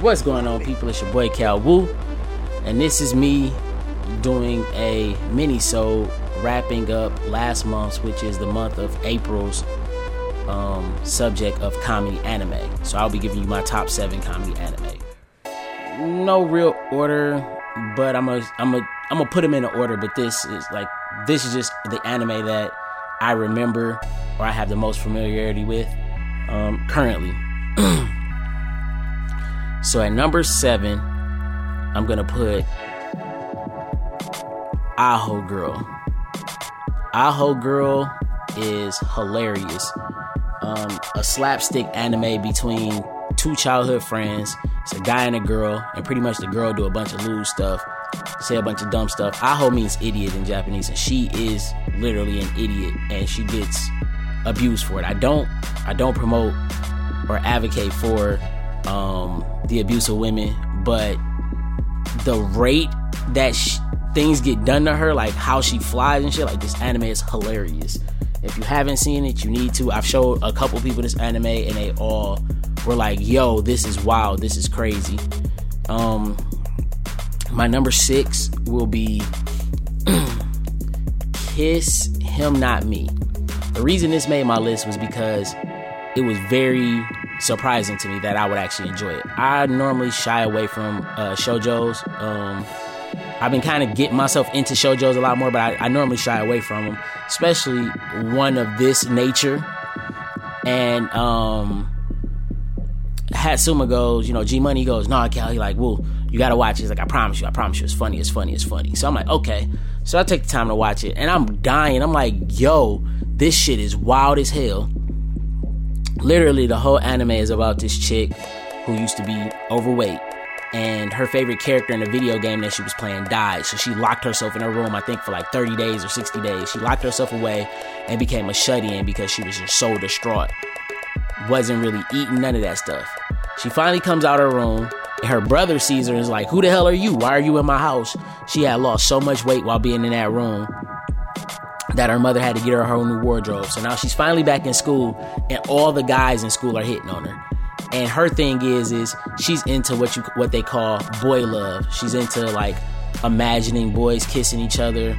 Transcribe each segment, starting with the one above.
What's going on, people? It's your boy Cal Wu, and this is me doing a minisode wrapping up last month's, which is the month of April's um, subject of comedy anime. So I'll be giving you my top seven comedy anime. No real order, but I'm a I'm a I'm gonna put them in an order. But this is like this is just the anime that I remember or I have the most familiarity with um, currently. so at number seven, I'm gonna put Aho Girl. Aho Girl is hilarious. Um, a slapstick anime between two childhood friends. It's a guy and a girl, and pretty much the girl do a bunch of lewd stuff, say a bunch of dumb stuff. Aho means idiot in Japanese, and she is literally an idiot, and she gets abused for it. I don't, I don't promote or advocate for um, the abuse of women, but the rate that sh- things get done to her, like how she flies and shit, like this anime is hilarious. If you haven't seen it, you need to. I've showed a couple people this anime, and they all were like, "Yo, this is wild. This is crazy." Um, my number six will be Kiss Him Not Me. The reason this made my list was because it was very surprising to me that I would actually enjoy it. I normally shy away from uh, shoujos. Um, I've been kind of getting myself into shoujos a lot more, but I, I, normally shy away from them, especially one of this nature. And um, Hatsuma goes, you know, G Money goes, nah, Cal, he like, well, you gotta watch it. He's like, I promise you, I promise you, it's funny, it's funny, it's funny. So I'm like, okay. So I take the time to watch it, and I'm dying. I'm like, yo, this shit is wild as hell. Literally, the whole anime is about this chick who used to be overweight and her favorite character in the video game that she was playing died. So she locked herself in her room, I think, for like 30 days or 60 days. She locked herself away and became a shut in because she was just so distraught. Wasn't really eating none of that stuff. She finally comes out of her room. And her brother sees her and is like, Who the hell are you? Why are you in my house? She had lost so much weight while being in that room that her mother had to get her a whole new wardrobe. So now she's finally back in school, and all the guys in school are hitting on her and her thing is is she's into what you what they call boy love. She's into like imagining boys kissing each other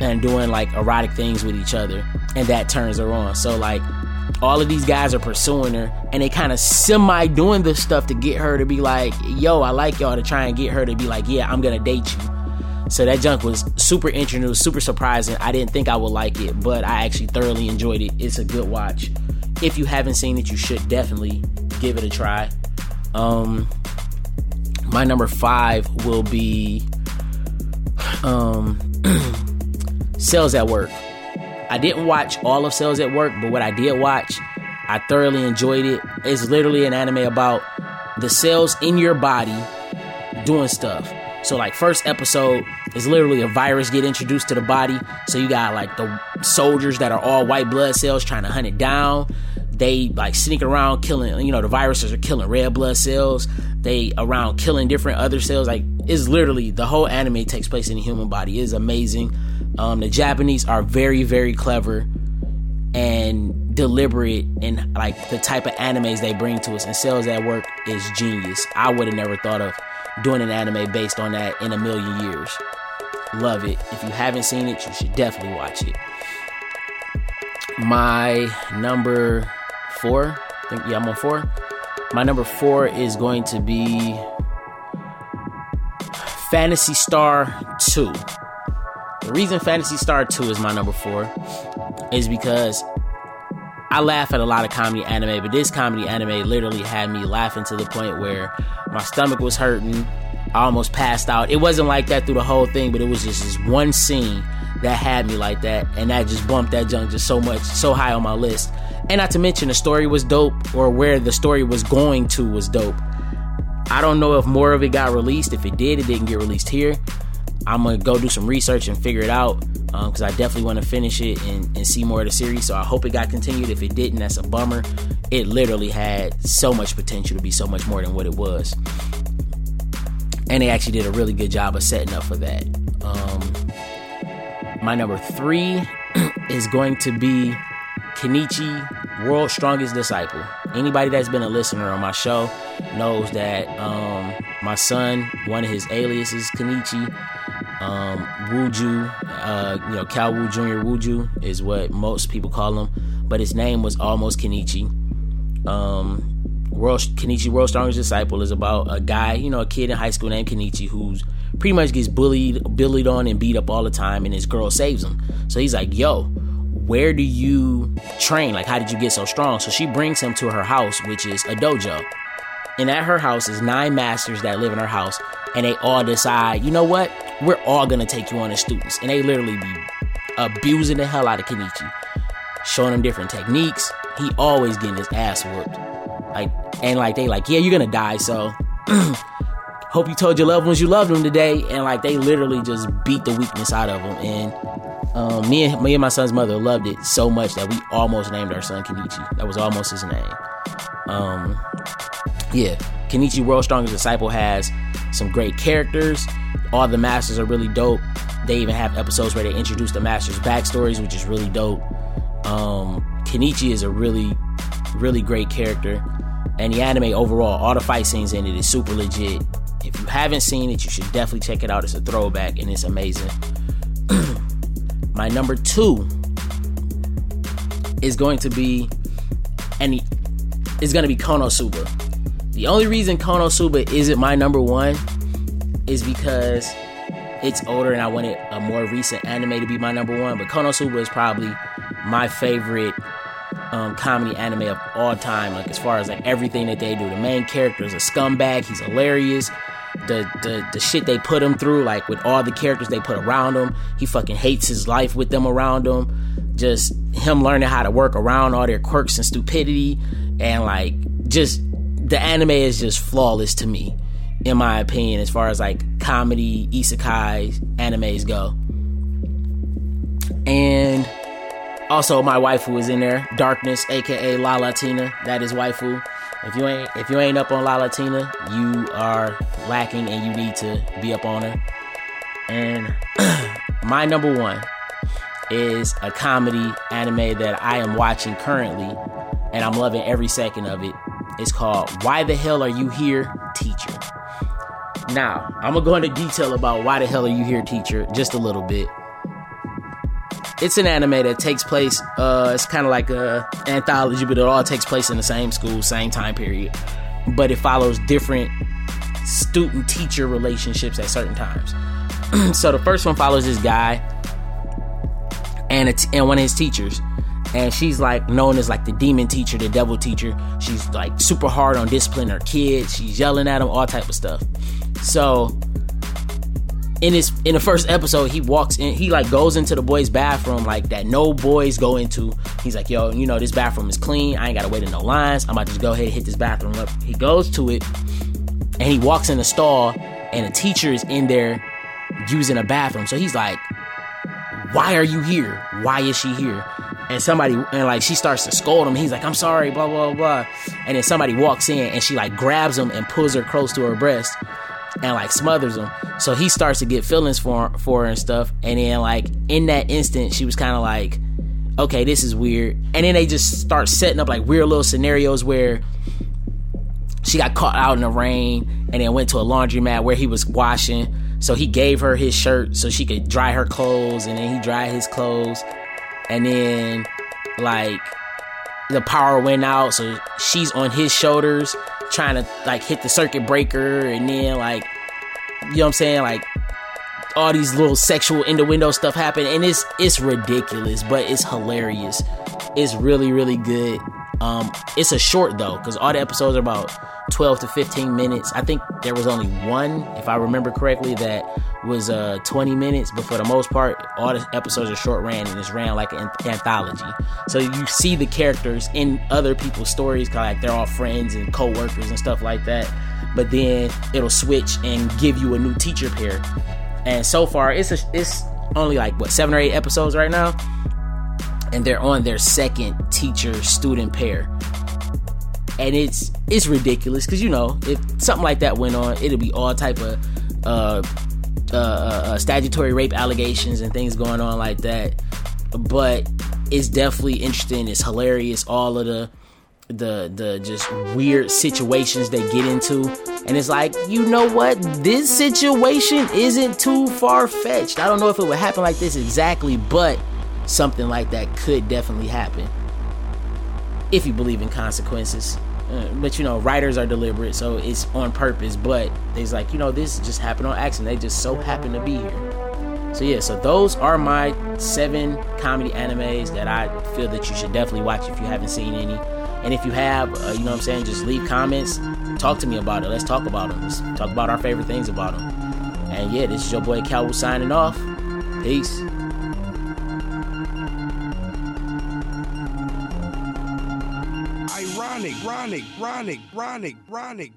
and doing like erotic things with each other, and that turns her on. So like all of these guys are pursuing her and they kind of semi doing this stuff to get her to be like, yo, I like y'all to try and get her to be like, yeah, I'm gonna date you. So that junk was super interesting, it was super surprising. I didn't think I would like it, but I actually thoroughly enjoyed it. It's a good watch. If you haven't seen it, you should definitely give it a try. Um, my number five will be um, Cells at Work. I didn't watch all of Cells at Work, but what I did watch, I thoroughly enjoyed it. It's literally an anime about the cells in your body doing stuff. So like first episode is literally a virus get introduced to the body. So you got like the soldiers that are all white blood cells trying to hunt it down. They like sneak around killing you know the viruses are killing red blood cells. They around killing different other cells. Like it's literally the whole anime takes place in the human body. It is amazing. Um, the japanese are very very clever and deliberate in like the type of animes they bring to us. And cells at work is genius. I would have never thought of doing an anime based on that in a million years love it if you haven't seen it you should definitely watch it my number four. I think yeah, I'm on four. My number four is going to be Fantasy Star 2. The reason Fantasy Star 2 is my number four is because I laugh at a lot of comedy anime, but this comedy anime literally had me laughing to the point where my stomach was hurting. I almost passed out. It wasn't like that through the whole thing, but it was just this one scene that had me like that, and that just bumped that junk just so much, so high on my list. And not to mention the story was dope, or where the story was going to was dope. I don't know if more of it got released. If it did, it didn't get released here. I'm gonna go do some research and figure it out because um, I definitely want to finish it and, and, see more of the series. So I hope it got continued. If it didn't, that's a bummer. It literally had so much potential to be so much more than what it was, and they actually did a really good job of setting up for that. Um, my number three is going to be Kenichi, World's Strongest Disciple. Anybody that's been a listener on my show knows that um, my son, one of his aliases, Kenichi, um, Wuju, uh, you know, Cal Wu Jr. Wuju is what most people call him, but his name was almost Kenichi. Um, World Kenichi World Strongest Disciple is about a guy, you know, a kid in high school named Kenichi who's pretty much gets bullied, bullied on, and beat up all the time, and his girl saves him. So he's like, "Yo, where do you train? Like, how did you get so strong?" So she brings him to her house, which is a dojo. And at her house is nine masters that live in her house, and they all decide, you know what? We're all gonna take you on as students, and they literally be abusing the hell out of Kenichi, showing him different techniques. He always getting his ass whooped, like, and like they like, yeah, you're gonna die, so. hope you told your loved ones you loved them today and like they literally just beat the weakness out of them and um, me and me and my son's mother loved it so much that we almost named our son Kenichi. That was almost his name. Um, yeah, Kenichi World Strongest Disciple has some great characters. All the masters are really dope. They even have episodes where they introduce the masters' backstories, which is really dope. Um, Kenichi is a really, really great character. And the anime overall, all the fight scenes in it is super legit. If you haven't seen it, you should definitely check it out. It's a throwback and it's amazing. My number two is going to be, and is going to be Konosuba. The only reason Konosuba isn't my number one is because it's older and I wanted a more recent anime to be my number one. But Konosuba is probably my favorite um, comedy anime of all time. Like as far as like everything that they do, the main character is a scumbag. He's hilarious the, the the shit they put him through, like with all the characters they put around him. He fucking hates his life with them around him. Just him learning how to work around all their quirks and stupidity, and like just the anime is just flawless to me, in my opinion, as far as like comedy isekai animes go. And also my waifu is in there, Darkness, aka Lalatina. That is waifu. If you ain't if you ain't up on Lalatina, you are lacking and you need to be up on her. And my number one is a comedy anime that I am watching currently, and I'm loving every second of it. It's called Why the Hell Are You Here, Teacher? Now, I'm gonna go into detail about why the hell are you here, teacher, just a little bit. It's an anime that takes place. Uh, it's kind of like a anthology, but it all takes place in the same school, same time period. But it follows different student-teacher relationships at certain times. so the first one follows this guy and and one of his teachers, and she's like known as like the demon teacher, the devil teacher. She's like super hard on disciplining her kids. She's yelling at them, all type of stuff. So in his in the first episode, he walks in, he like goes into the boys' bathroom like that no boys go into. He's like, yo, you know, this bathroom is clean. I ain't gotta wait in no lines. I'm about to just go ahead and hit this bathroom up. He goes to it and he walks in the stall and a teacher is in there using a bathroom. So he's like, Why are you here? Why is she here? And somebody and like she starts to scold him. He's like, I'm sorry, blah blah blah. And then somebody walks in and she like grabs him and pulls her close to her breast and like smothers him. So he starts to get feelings for for her and stuff. And then like in that instant, she was kind of like, okay, this is weird. And then they just start setting up like weird little scenarios where she got caught out in the rain and then went to a laundromat where he was washing. So he gave her his shirt so she could dry her clothes, and then he dried his clothes. And then like the power went out, so she's on his shoulders trying to like hit the circuit breaker and then like you know what I'm saying? Like all these little sexual in the window stuff happen and it's it's ridiculous but it's hilarious. It's really really good um it's a short though because all the episodes are about 12 to 15 minutes. I think there was only one if i remember correctly that was uh 20 minutes but for the most part all the episodes are short ran and it's ran like an anthology. So you see the characters in other people's stories like they're all friends and co-workers and stuff like that but then it'll switch and give you a new teacher pair. And so far it's a, it's only like what seven or eight episodes right now and they're on their second teacher student pair and it's it's ridiculous because you know if something like that went on it'll be all type of uh, uh, uh, statutory rape allegations and things going on like that. But it's definitely interesting. It's hilarious. All of the the the just weird situations they get into and it's like you know what this situation isn't too far fetched i don't know if it would happen like this exactly but something like that could definitely happen if you believe in consequences uh, but you know writers are deliberate so it's on purpose but it's like you know this just happened on accident they just so happen to be here so yeah so those are my seven comedy animes that i feel that you should definitely watch if you haven't seen any and if you have, uh, you know what I'm saying, just leave comments. Talk to me about it. Let's talk about them. Let's talk about our favorite things about them. And yeah, this is your boy Calwood signing off. Peace. Ironic, ironic, ironic, ironic.